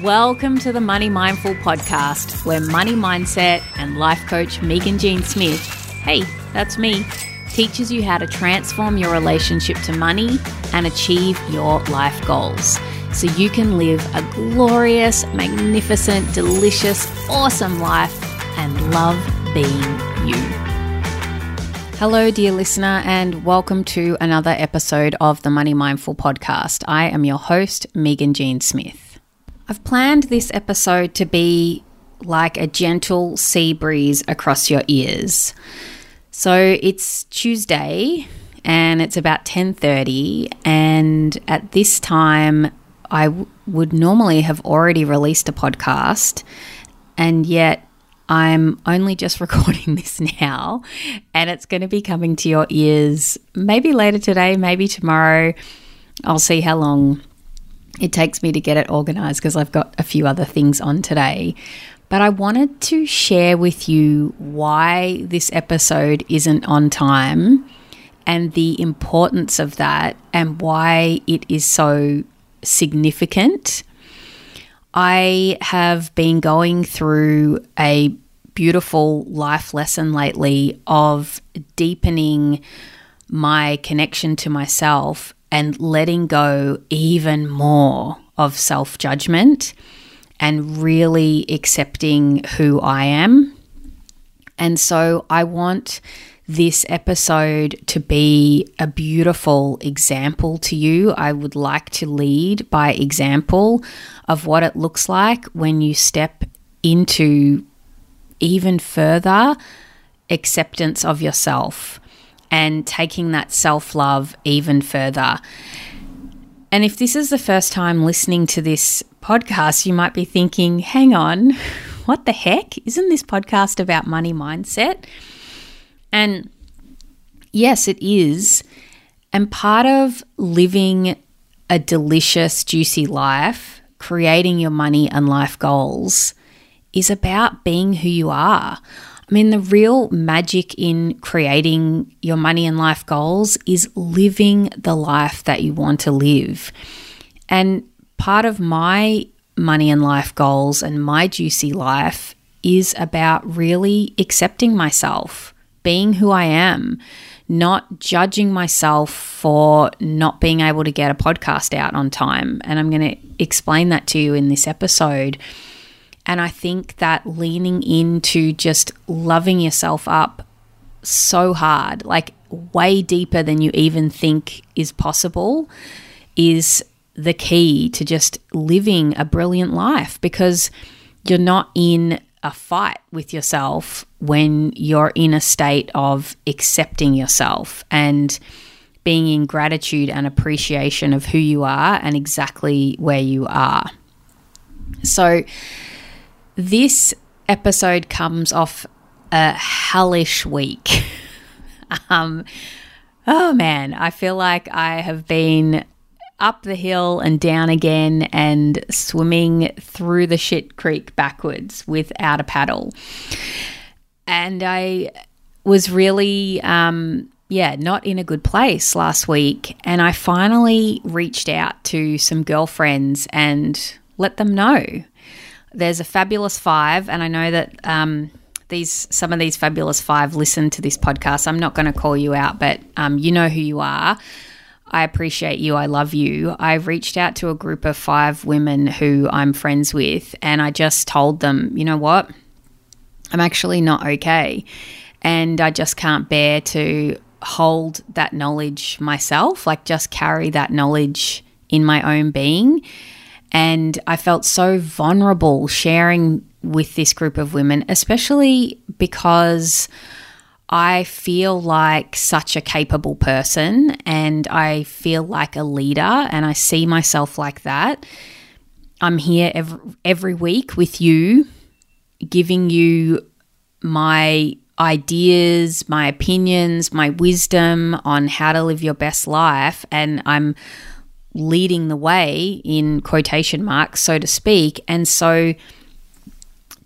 Welcome to the Money Mindful podcast, where money mindset and life coach Meaghan Jean Smith, hey, that's me, teaches you how to transform your relationship to money and achieve your life goals so you can live a glorious, magnificent, delicious, awesome life and love being you. Hello, dear listener, and welcome to another episode of the Money Mindful podcast. I am your host, Meaghan Jean Smith. I've planned this episode to be like a gentle sea breeze across your ears. So it's Tuesday and it's about 10:30 and at this time I w- would normally have already released a podcast and yet I'm only just recording this now and it's going to be coming to your ears maybe later today, maybe tomorrow. I'll see how long it takes me to get it organized because I've got a few other things on today. But I wanted to share with you why this episode isn't on time and the importance of that and why it is so significant. I have been going through a beautiful life lesson lately of deepening my connection to myself and letting go even more of self judgment and really accepting who I am. And so I want this episode to be a beautiful example to you. I would like to lead by example of what it looks like when you step into even further acceptance of yourself and taking that self love even further. And if this is the first time listening to this podcast, you might be thinking, hang on, what the heck? Isn't this podcast about money mindset? And yes, it is. And part of living a delicious, juicy life, creating your money and life goals, is about being who you are. I mean, the real magic in creating your money and life goals is living the life that you want to live. And part of my money and life goals and my juicy life is about really accepting myself, being who I am, not judging myself for not being able to get a podcast out on time. And I'm going to explain that to you in this episode. And I think that leaning into just loving yourself up so hard, like way deeper than you even think is possible, is the key to just living a brilliant life because you're not in a fight with yourself when you're in a state of accepting yourself and being in gratitude and appreciation of who you are and exactly where you are. So, this episode comes off a hellish week. um, oh man, I feel like I have been up the hill and down again and swimming through the shit creek backwards without a paddle. And I was really, um, yeah, not in a good place last week. And I finally reached out to some girlfriends and let them know there's a fabulous five, and I know that um, these some of these fabulous five listen to this podcast. I'm not going to call you out, but um, you know who you are. I appreciate you. I love you. I reached out to a group of five women who I'm friends with, and I just told them, you know what? I'm actually not okay. And I just can't bear to hold that knowledge myself, like just carry that knowledge in my own being. And I felt so vulnerable sharing with this group of women, especially because I feel like such a capable person and I feel like a leader and I see myself like that. I'm here every, every week with you, giving you my ideas, my opinions, my wisdom on how to live your best life. And I'm leading the way in quotation marks, so to speak. And so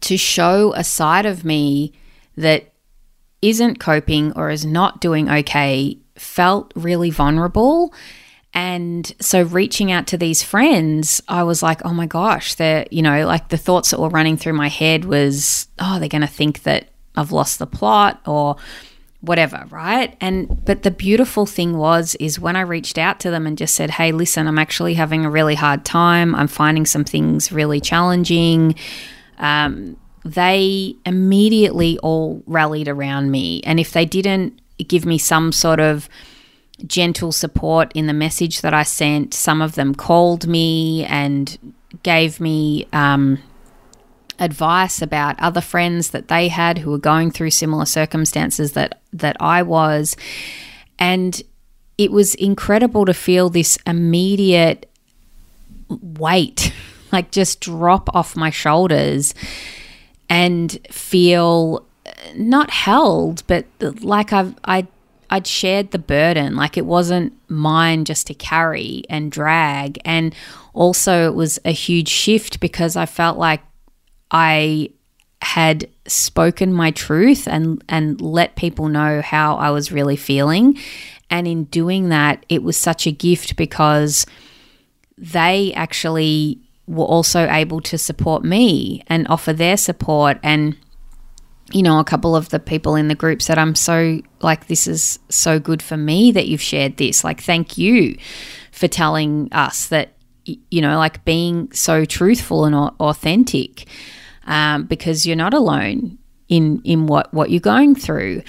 to show a side of me that isn't coping or is not doing okay felt really vulnerable. And so reaching out to these friends, I was like, oh my gosh, they're, you know, like the thoughts that were running through my head was, oh, they're going to think that I've lost the plot or whatever, right? And but the beautiful thing was is when I reached out to them and just said, "Hey, listen, I'm actually having a really hard time. I'm finding some things really challenging." Um, they immediately all rallied around me, and if they didn't give me some sort of gentle support in the message that I sent, some of them called me and gave me. Um, advice about other friends that they had who were going through similar circumstances that that I was. And it was incredible to feel this immediate weight like just drop off my shoulders and feel uh, not held but like I've I I'd shared the burden. Like it wasn't mine just to carry and drag. And also it was a huge shift because I felt like I had spoken my truth and and let people know how I was really feeling. And in doing that, it was such a gift because they actually were also able to support me and offer their support and you know a couple of the people in the group said i'm so like this is so good for me that you've shared this like thank you for telling us that you know like being so truthful and authentic um, because you're not alone in in what what you're going through.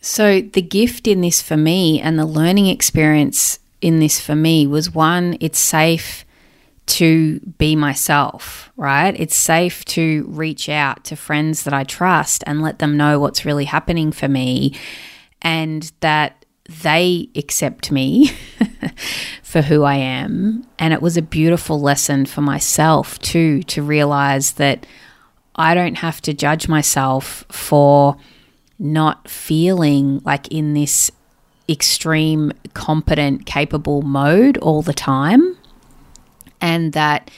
So the gift in this for me and the learning experience in this for me was one, it's safe to be myself, right? It's safe to reach out to friends that I trust and let them know what's really happening for me and that they accept me for who I am. And it was a beautiful lesson for myself, too, to realize that I don't have to judge myself for not feeling like in this extreme, competent, capable mode all the time. And that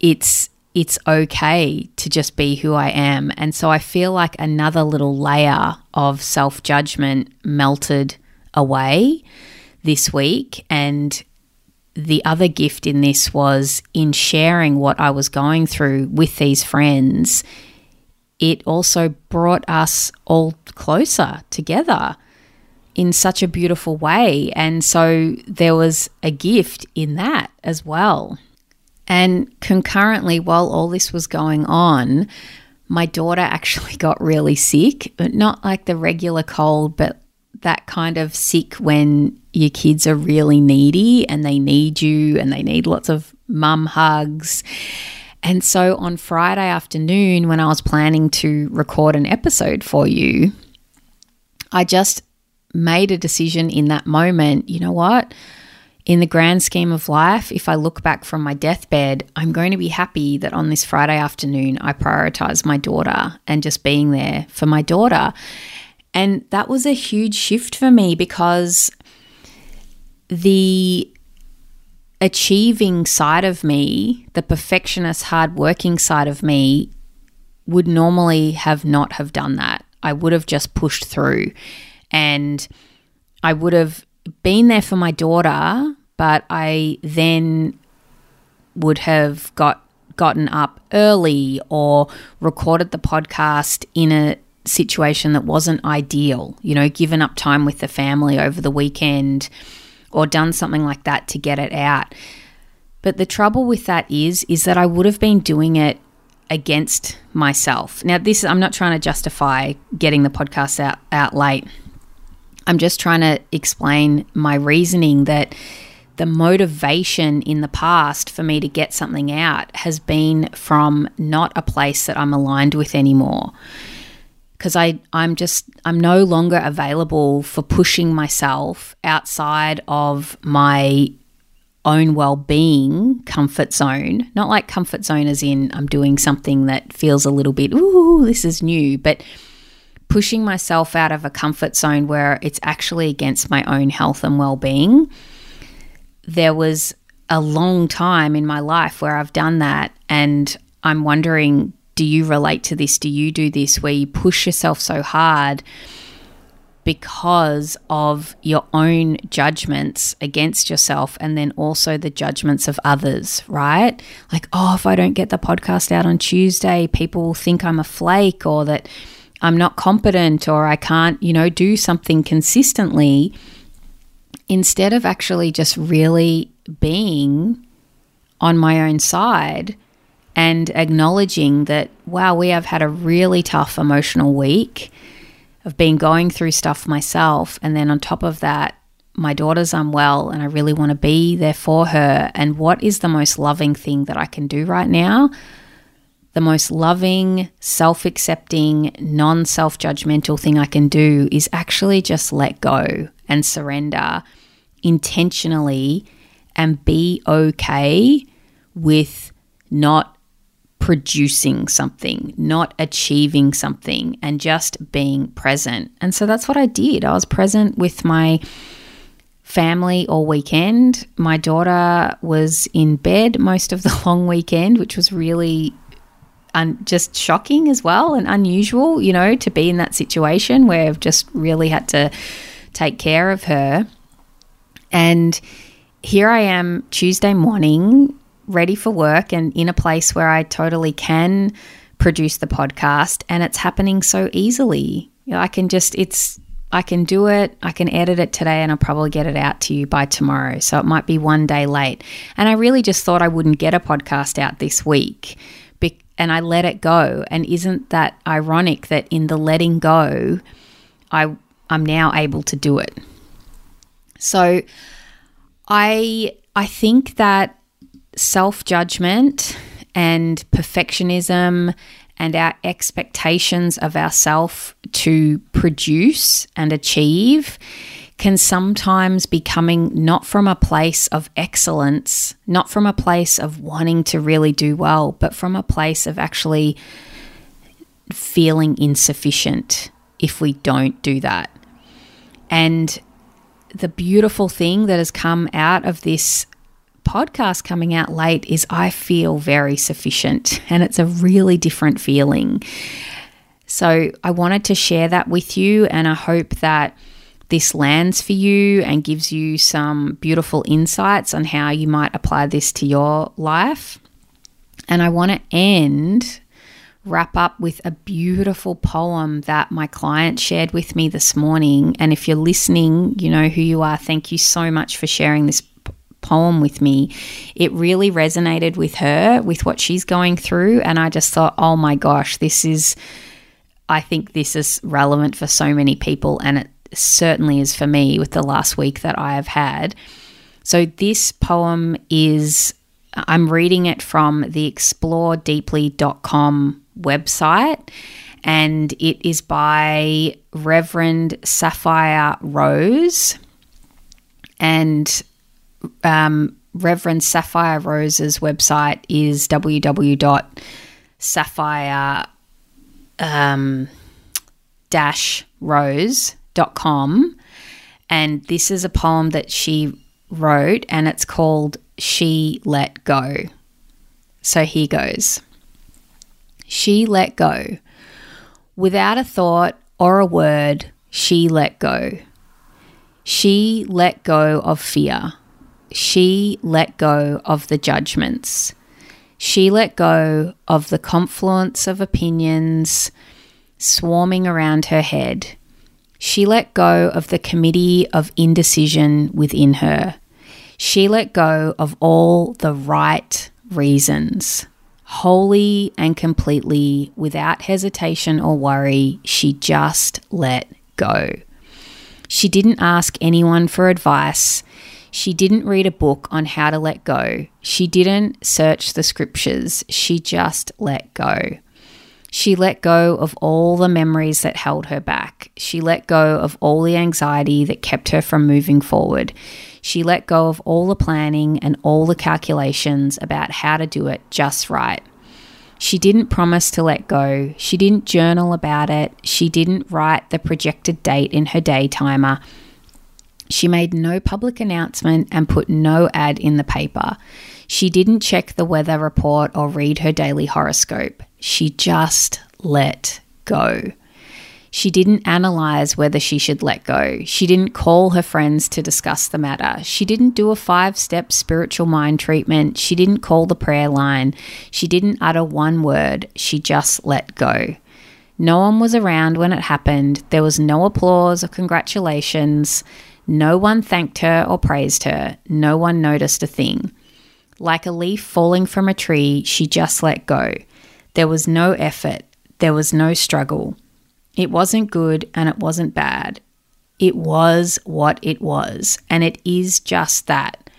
it's it's okay to just be who I am. And so I feel like another little layer of self judgment melted away this week. And the other gift in this was in sharing what I was going through with these friends, it also brought us all closer together in such a beautiful way. And so there was a gift in that as well. And concurrently, while all this was going on, my daughter actually got really sick, but not like the regular cold, but that kind of sick when your kids are really needy and they need you and they need lots of mum hugs. And so on Friday afternoon, when I was planning to record an episode for you, I just made a decision in that moment. You know what? In the grand scheme of life, if I look back from my deathbed, I'm going to be happy that on this Friday afternoon, I prioritized my daughter and just being there for my daughter. And that was a huge shift for me because the achieving side of me, the perfectionist, hardworking side of me, would normally have not have done that. I would have just pushed through and I would have been there for my daughter, but I then would have got gotten up early or recorded the podcast in a situation that wasn't ideal, you know, given up time with the family over the weekend or done something like that to get it out. But the trouble with that is is that I would have been doing it against myself. Now this I'm not trying to justify getting the podcast out out late. I'm just trying to explain my reasoning that the motivation in the past for me to get something out has been from not a place that I'm aligned with anymore because I I'm just I'm no longer available for pushing myself outside of my own well-being comfort zone. Not like comfort zone as in I'm doing something that feels a little bit ooh this is new but pushing myself out of a comfort zone where it's actually against my own health and well-being. There was a long time in my life where I've done that and I'm wondering do you relate to this? Do you do this where you push yourself so hard because of your own judgments against yourself and then also the judgments of others, right? Like, oh, if I don't get the podcast out on Tuesday, people will think I'm a flake or that I'm not competent or I can't, you know, do something consistently. Instead of actually just really being on my own side and acknowledging that, wow, we have had a really tough emotional week I've been going through stuff myself. And then on top of that, my daughter's unwell and I really want to be there for her. And what is the most loving thing that I can do right now? The most loving, self accepting, non self judgmental thing I can do is actually just let go and surrender intentionally and be okay with not producing something, not achieving something, and just being present. And so that's what I did. I was present with my family all weekend. My daughter was in bed most of the long weekend, which was really un- just shocking as well and unusual, you know, to be in that situation where I've just really had to take care of her. And here I am Tuesday morning ready for work and in a place where I totally can produce the podcast and it's happening so easily. You know, I can just it's I can do it, I can edit it today and I'll probably get it out to you by tomorrow. So it might be one day late. And I really just thought I wouldn't get a podcast out this week. and I let it go. And isn't that ironic that in the letting go, I I'm now able to do it. So I I think that self judgment and perfectionism and our expectations of ourself to produce and achieve can sometimes be coming not from a place of excellence, not from a place of wanting to really do well, but from a place of actually feeling insufficient if we don't do that. And the beautiful thing that has come out of this podcast coming out late is I feel very sufficient and it's a really different feeling. So I wanted to share that with you and I hope that this lands for you and gives you some beautiful insights on how you might apply this to your life. And I want to end wrap up with a beautiful poem that my client shared with me this morning. And if you're listening, you know who you are. Thank you so much for sharing this poem with me, it really resonated with her, with what she's going through. And I just thought, oh my gosh, this is, I think this is relevant for so many people. And it certainly is for me with the last week that I have had. So this poem is, I'm reading it from the exploredeeply.com website and it is by Reverend Sapphire Rose. And um, Reverend Sapphire Rose's website is www.sapphire um. And this is a poem that she wrote, and it's called She Let Go. So here goes She let go. Without a thought or a word, she let go. She let go of fear she let go of the judgments. She let go of the confluence of opinions swarming around her head. She let go of the committee of indecision within her. She let go of all the right reasons. Wholly and completely, without hesitation or worry, she just let go. She didn't ask anyone for advice. She didn't read a book on how to let go. She didn't search the scriptures. She just let go. She let go of all the memories that held her back. She let go of all the anxiety that kept her from moving forward. She let go of all the planning and all the calculations about how to do it just right. She didn't promise to let go. She didn't journal about it. She didn't write the projected date in her day timer. She made no public announcement and put no ad in the paper. She didn't check the weather report or read her daily horoscope. She just let go. She didn't analyze whether she should let go. She didn't call her friends to discuss the matter. She didn't do a five step spiritual mind treatment. She didn't call the prayer line. She didn't utter one word. She just let go. No one was around when it happened. There was no applause or congratulations. No one thanked her or praised her. No one noticed a thing. Like a leaf falling from a tree, she just let go. There was no effort. There was no struggle. It wasn't good and it wasn't bad. It was what it was, and it is just that.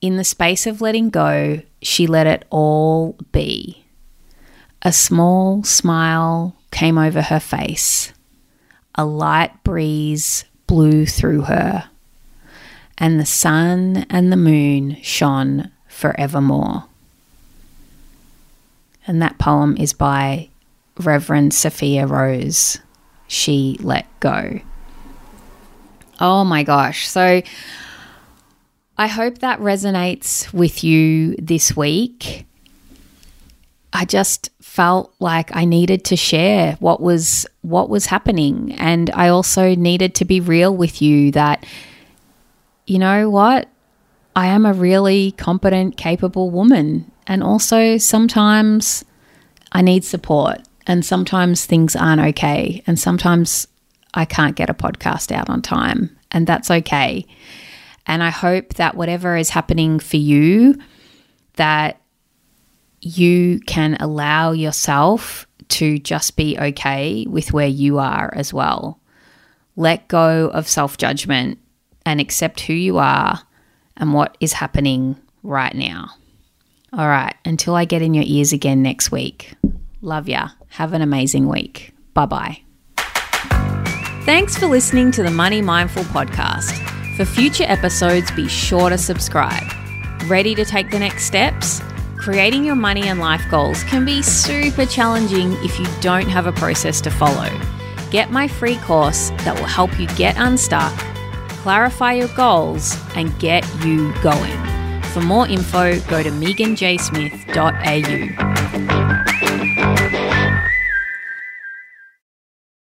In the space of letting go, she let it all be. A small smile came over her face. A light breeze blew through her, and the sun and the moon shone forevermore. And that poem is by Reverend Sophia Rose. She let go. Oh my gosh. So I hope that resonates with you this week. I just felt like I needed to share what was what was happening and I also needed to be real with you that you know what? I am a really competent, capable woman and also sometimes I need support and sometimes things aren't okay and sometimes I can't get a podcast out on time and that's okay. And I hope that whatever is happening for you that you can allow yourself to just be okay with where you are as well. Let go of self judgment and accept who you are and what is happening right now. All right, until I get in your ears again next week. Love ya. Have an amazing week. Bye bye. Thanks for listening to the Money Mindful podcast. For future episodes, be sure to subscribe. Ready to take the next steps? Creating your money and life goals can be super challenging if you don't have a process to follow. Get my free course that will help you get unstuck, clarify your goals, and get you going. For more info, go to meaghanjsmith.au.